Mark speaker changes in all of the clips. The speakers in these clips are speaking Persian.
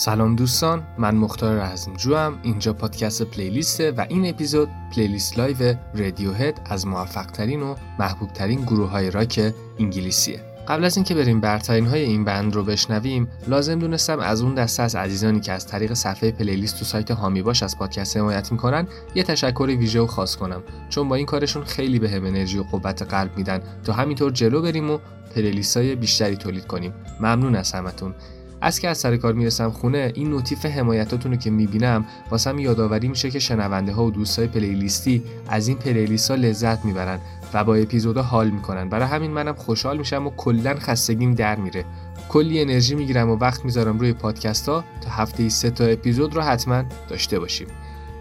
Speaker 1: سلام دوستان من مختار رزمجو هم اینجا پادکست پلیلیسته و این اپیزود پلیلیست لایو رادیو هد از موفق ترین و محبوب ترین گروه های راک انگلیسیه. قبل از اینکه بریم برترین های این بند رو بشنویم لازم دونستم از اون دسته از عزیزانی که از طریق صفحه پلیلیست تو سایت حامی باش از پادکست حمایت می‌کنن یه تشکر ویژه و خاص کنم. چون با این کارشون خیلی به هم انرژی و قوت قلب میدن. تا همینطور جلو بریم و پلیلیست های بیشتری تولید کنیم. ممنون از همتون. از که از سر کار می‌رسم خونه این نوتیف حمایتاتون رو که می‌بینم واسم یادآوری میشه که شنونده ها و دوستای پلیلیستی از این پلیلیست ها لذت می‌برن و با اپیزودا حال می‌کنن. برای همین منم خوشحال میشم و کلا خستگیم در میره. کلی انرژی می‌گیرم و وقت می‌ذارم روی پادکست ها تا هفته ای سه تا اپیزود رو حتما داشته باشیم.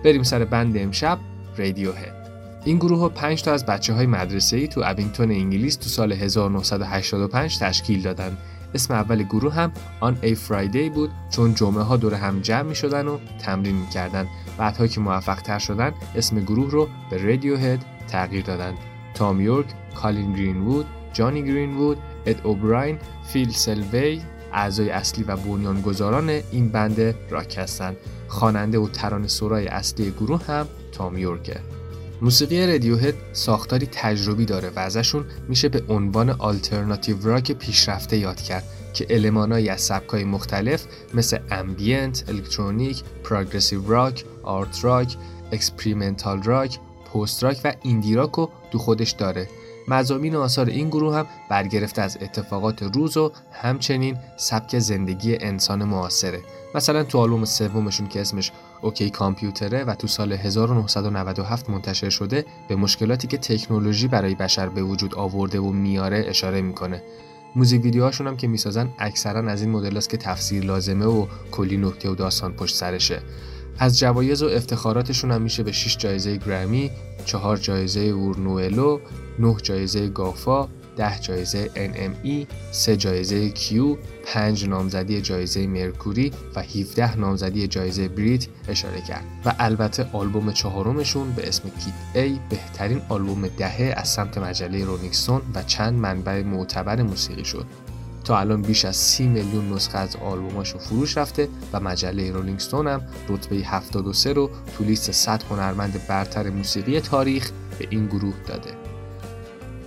Speaker 1: بریم سر بند امشب رادیو هد این گروه ها 5 تا از بچه های مدرسه ای تو ابینگتون انگلیس تو سال 1985 تشکیل دادن. اسم اول گروه هم آن ای فرایدی بود چون جمعه ها دور هم جمع می شدن و تمرین می کردن بعدها که موفق تر شدن اسم گروه رو به رادیو هد تغییر دادند تام یورک، کالین گرینوود، جانی گرینوود، اد اوبراین، فیل سلوی اعضای اصلی و بنیانگذاران این بند راک هستند. خواننده و ترانه سرای اصلی گروه هم تام یورکه. موسیقی رادیوهد ساختاری تجربی داره و ازشون میشه به عنوان alternative rock پیشرفته یاد کرد که المانایی از سبکای مختلف مثل ambient، electronic، progressive rock، art rock، experimental rock، post rock و indie rock رو تو خودش داره. مضامین آثار این گروه هم برگرفته از اتفاقات روز و همچنین سبک زندگی انسان معاصره. مثلا تو آلبوم سومشون که اسمش اوکی کامپیوتره و تو سال 1997 منتشر شده به مشکلاتی که تکنولوژی برای بشر به وجود آورده و میاره اشاره می‌کنه. موزیک ویدیوهاشون هم که می‌سازن اکثرا از این مدل که تفسیر لازمه و کلی نکته و داستان پشت سرشه. از جوایز و افتخاراتشون هم میشه به 6 جایزه گرمی، 4 جایزه اورنوئلو، 9 جایزه گافا، 10 جایزه NME، 3 جایزه Q، 5 نامزدی جایزه مرکوری و 17 نامزدی جایزه بریت اشاره کرد و البته آلبوم چهارمشون به اسم Kid A بهترین آلبوم دهه از سمت مجله رولینگ استون و چند منبع معتبر موسیقی شد تا الان بیش از 30 میلیون نسخه از آلبوماشو فروش رفته و مجله رولینگ استون هم رتبه 73 رو تو لیست 100 هنرمند برتر موسیقی تاریخ به این گروه داده.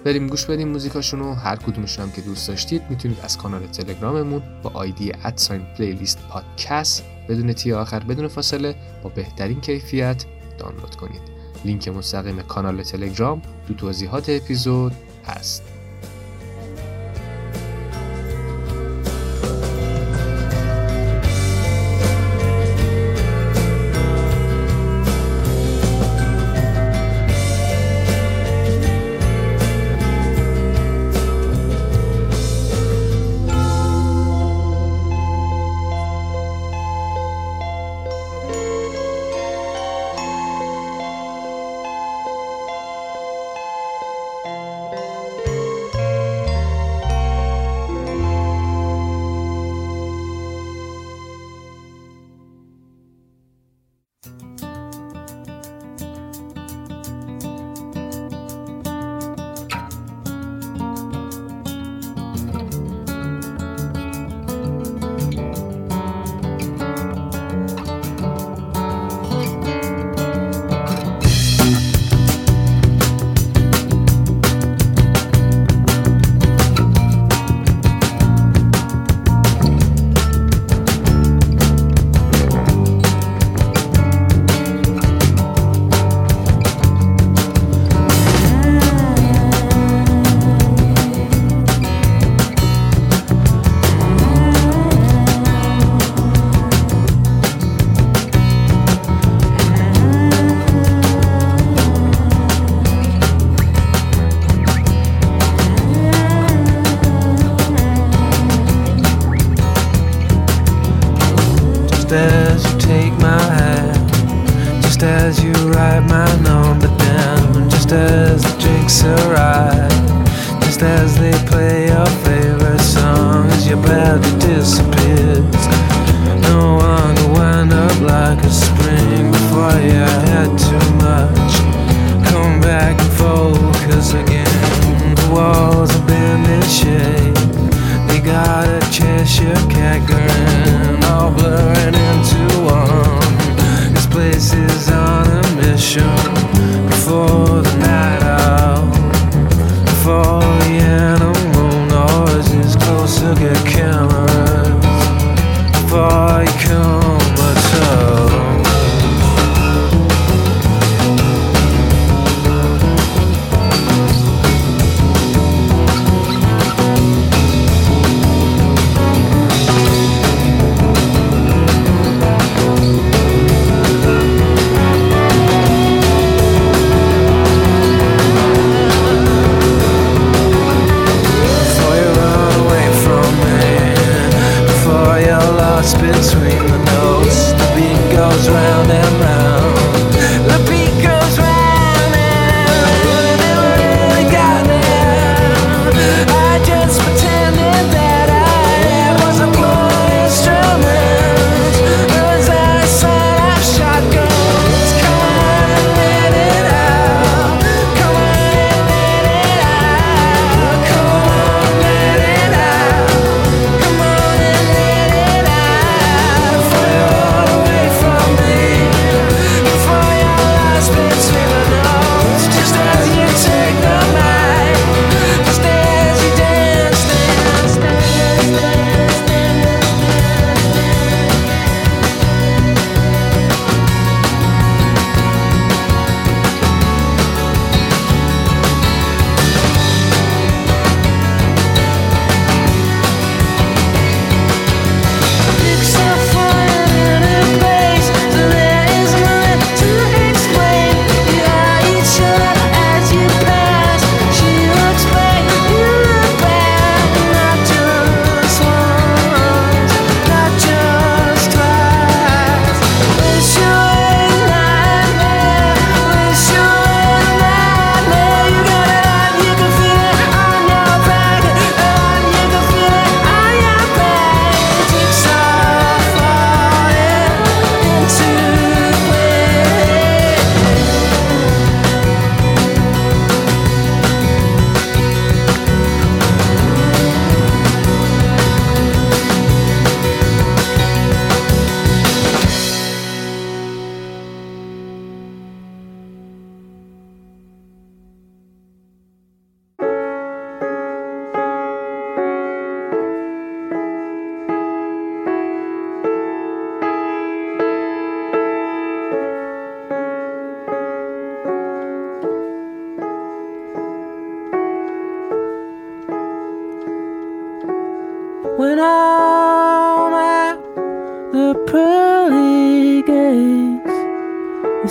Speaker 1: بریم گوش بدیم موزیکاشون رو. هر کدومشون هم که دوست داشتید می‌تونید از کانال تلگراممون با آیدی ادساین پلیلیست پادکست بدون تی آخر بدون فاصله با بهترین کیفیت دانلود کنید. لینک مستقیم کانال تلگرام تو توضیحات اپیزود هست.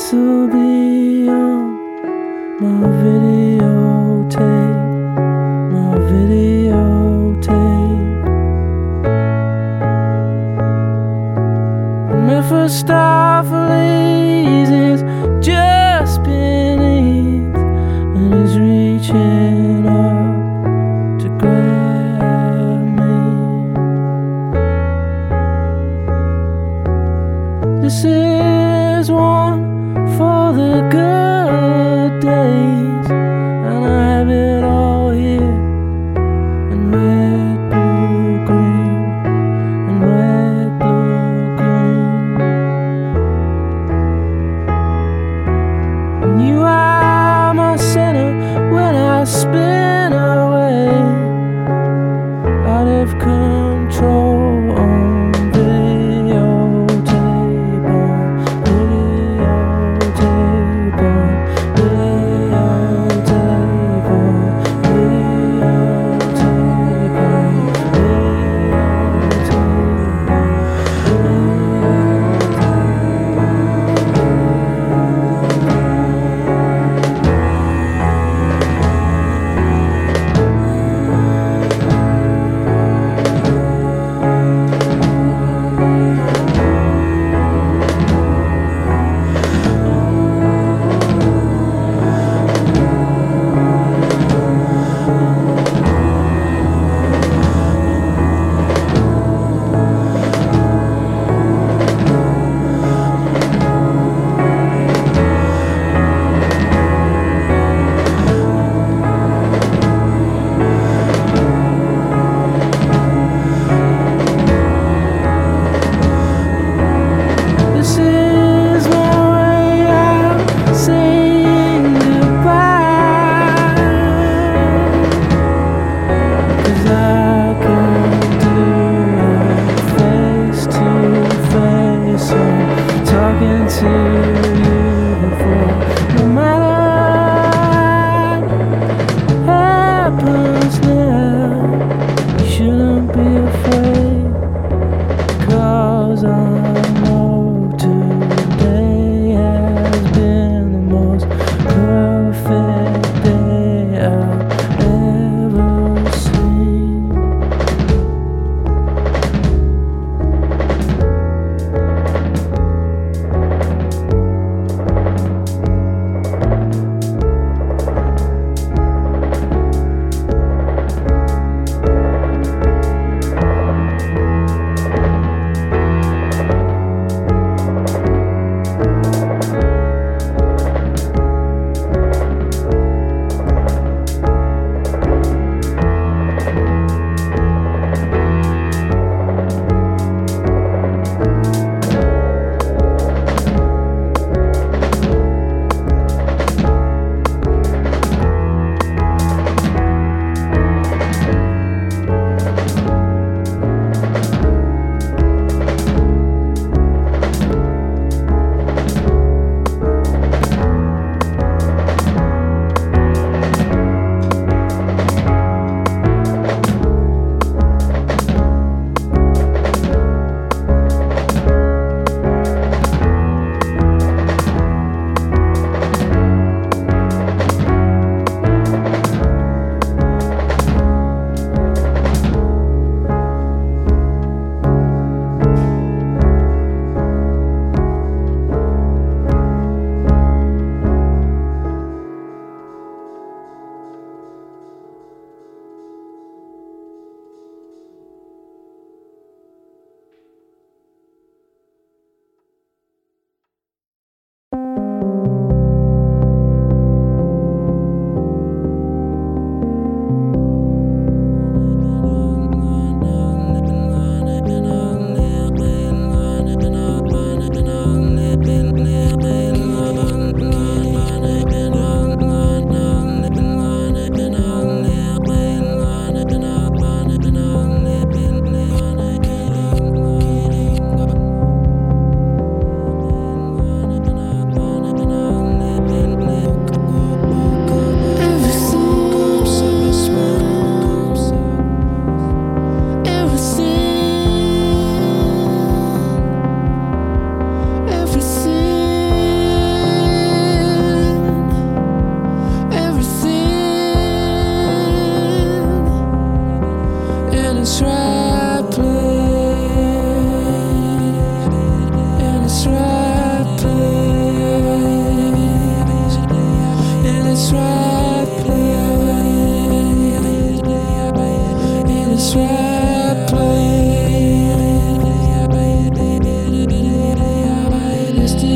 Speaker 2: this will be on my videotape, my videotape. And if I stop.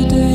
Speaker 2: do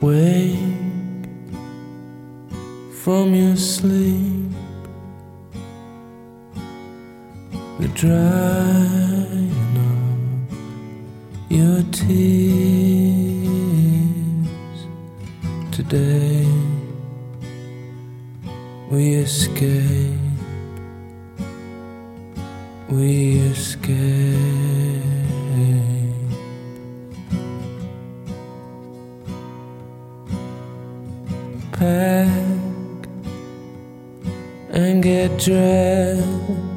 Speaker 2: Wake from your sleep. We dry drying up your tears today. We escape. We escape. 觉。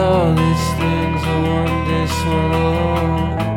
Speaker 2: all these things, I want this one.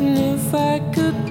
Speaker 2: And if I could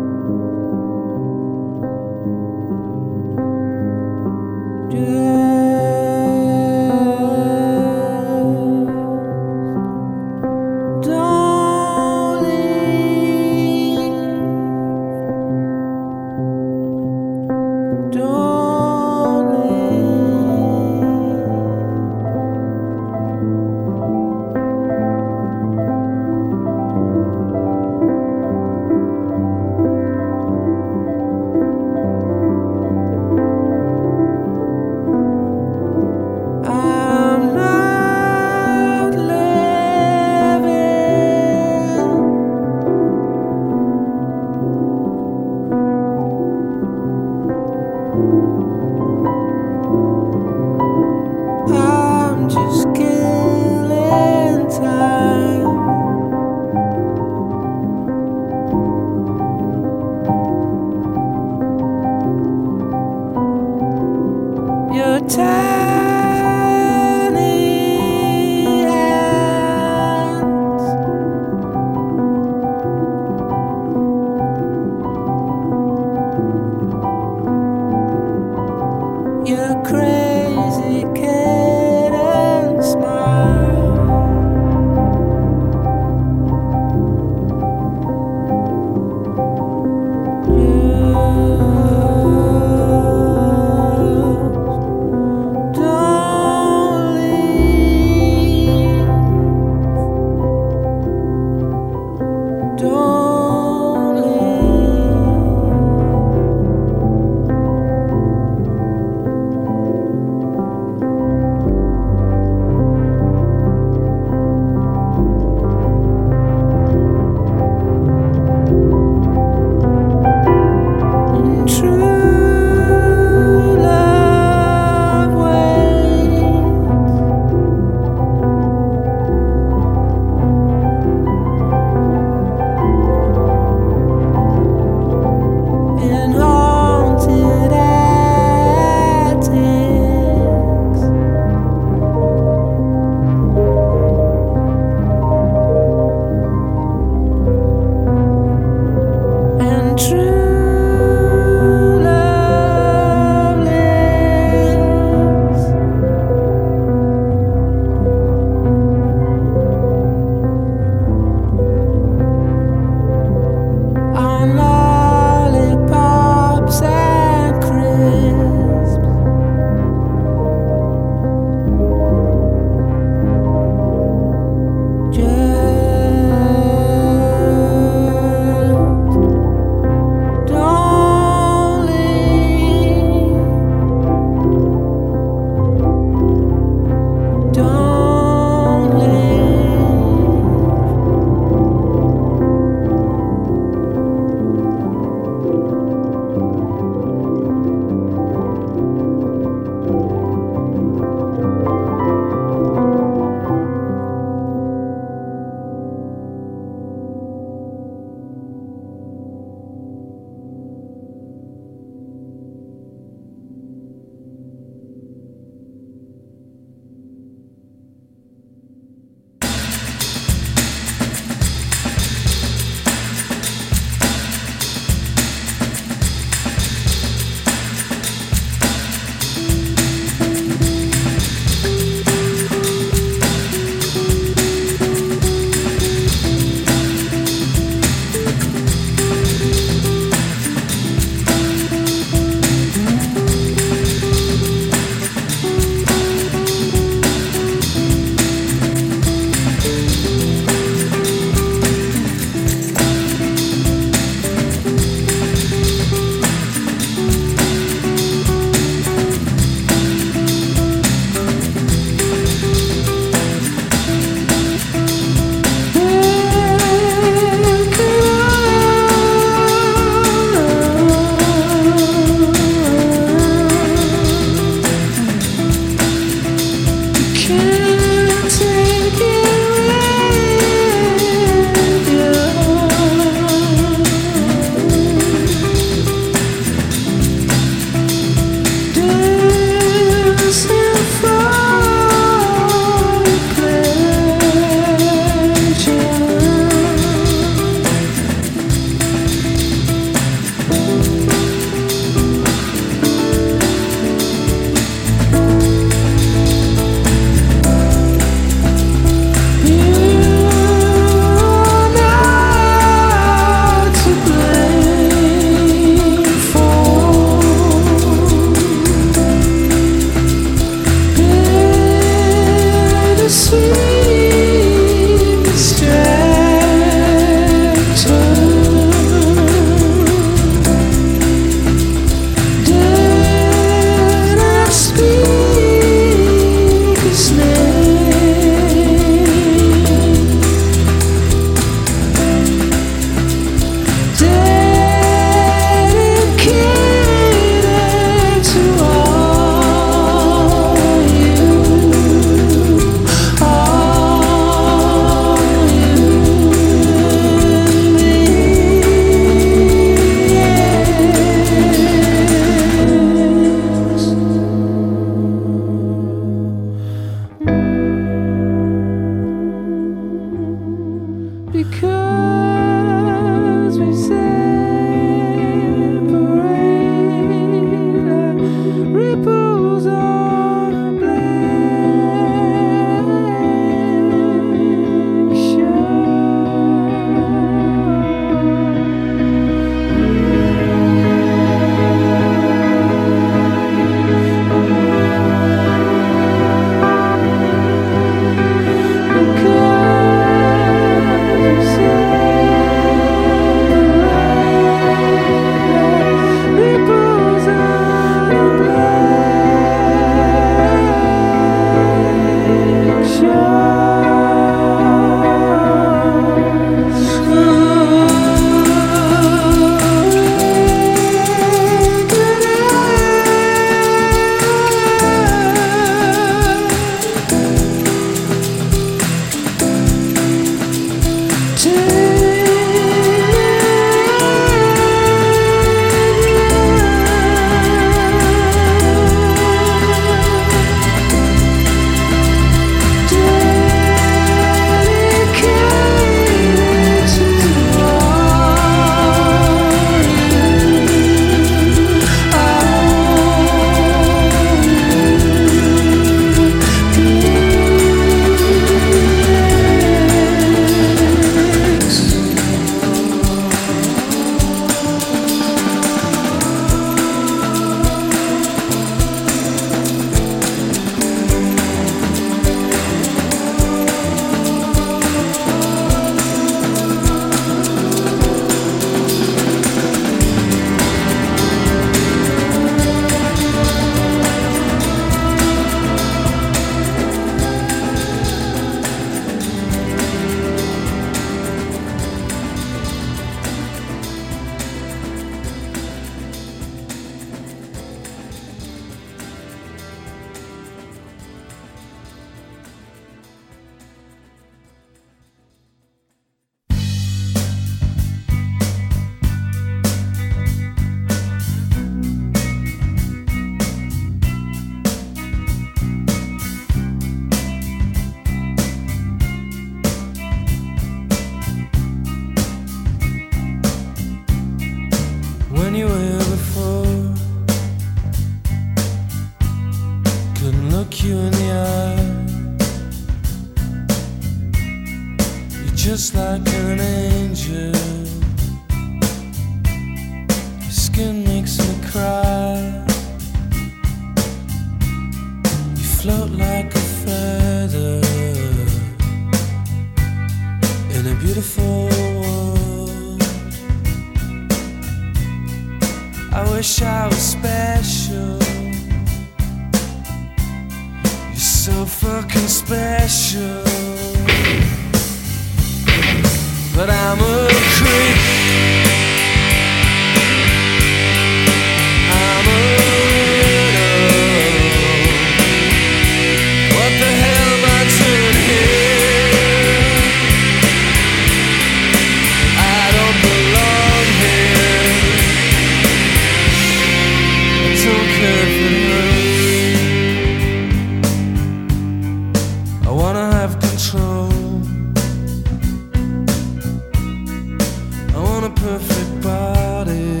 Speaker 2: perfect body.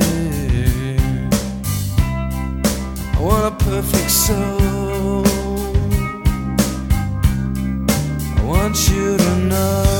Speaker 2: I want a perfect soul. I want you to
Speaker 1: know.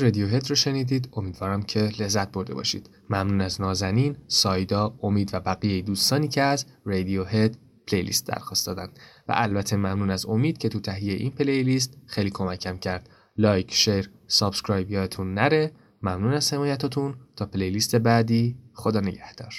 Speaker 1: های رادیوهد رو شنیدید. امیدوارم که لذت برده باشید. ممنون از نازنین سایدا امید و بقیه دوستانی که از رادیوهد پلیلیست درخواست دادن. و البته ممنون از امید که تو تهیه این پلیلیست خیلی کمکم کرد. like share subscribe یادتون نره. ممنون از حمایتاتون تا پلیلیست بعدی خدا نگهدار.